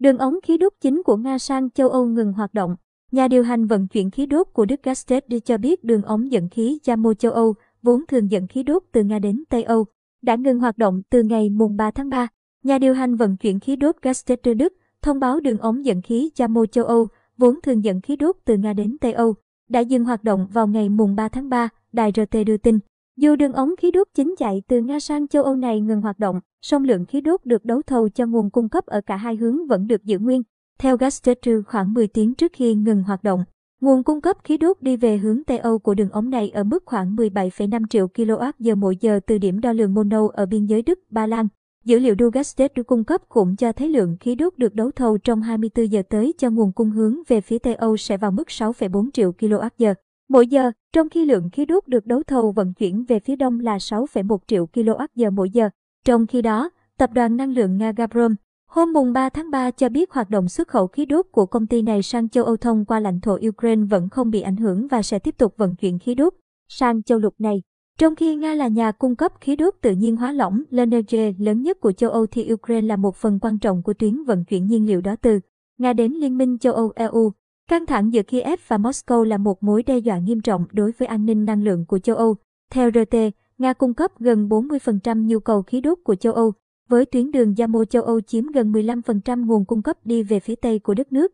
Đường ống khí đốt chính của Nga sang châu Âu ngừng hoạt động. Nhà điều hành vận chuyển khí đốt của Đức Gazprom cho biết đường ống dẫn khí Yamo châu Âu, vốn thường dẫn khí đốt từ Nga đến Tây Âu, đã ngừng hoạt động từ ngày mùng 3 tháng 3. Nhà điều hành vận chuyển khí đốt Gazprom Đức thông báo đường ống dẫn khí Yamo châu Âu, vốn thường dẫn khí đốt từ Nga đến Tây Âu, đã dừng hoạt động vào ngày mùng 3 tháng 3, đài RT đưa tin. Dù đường ống khí đốt chính chạy từ Nga sang châu Âu này ngừng hoạt động, song lượng khí đốt được đấu thầu cho nguồn cung cấp ở cả hai hướng vẫn được giữ nguyên. Theo Gazprom khoảng 10 tiếng trước khi ngừng hoạt động, nguồn cung cấp khí đốt đi về hướng Tây Âu của đường ống này ở mức khoảng 17,5 triệu kWh mỗi giờ từ điểm đo lường Mono ở biên giới Đức, Ba Lan. Dữ liệu Dugastet cung cấp cũng cho thấy lượng khí đốt được đấu thầu trong 24 giờ tới cho nguồn cung hướng về phía Tây Âu sẽ vào mức 6,4 triệu kWh mỗi giờ, trong khi lượng khí đốt được đấu thầu vận chuyển về phía đông là 6,1 triệu kWh mỗi giờ. Trong khi đó, Tập đoàn Năng lượng Nga Gazprom hôm mùng 3 tháng 3 cho biết hoạt động xuất khẩu khí đốt của công ty này sang châu Âu thông qua lãnh thổ Ukraine vẫn không bị ảnh hưởng và sẽ tiếp tục vận chuyển khí đốt sang châu lục này. Trong khi Nga là nhà cung cấp khí đốt tự nhiên hóa lỏng LNG lớn nhất của châu Âu thì Ukraine là một phần quan trọng của tuyến vận chuyển nhiên liệu đó từ Nga đến Liên minh châu Âu EU. Căng thẳng giữa Kiev và Moscow là một mối đe dọa nghiêm trọng đối với an ninh năng lượng của châu Âu. Theo RT, Nga cung cấp gần 40% nhu cầu khí đốt của châu Âu, với tuyến đường Yamo châu Âu chiếm gần 15% nguồn cung cấp đi về phía Tây của đất nước.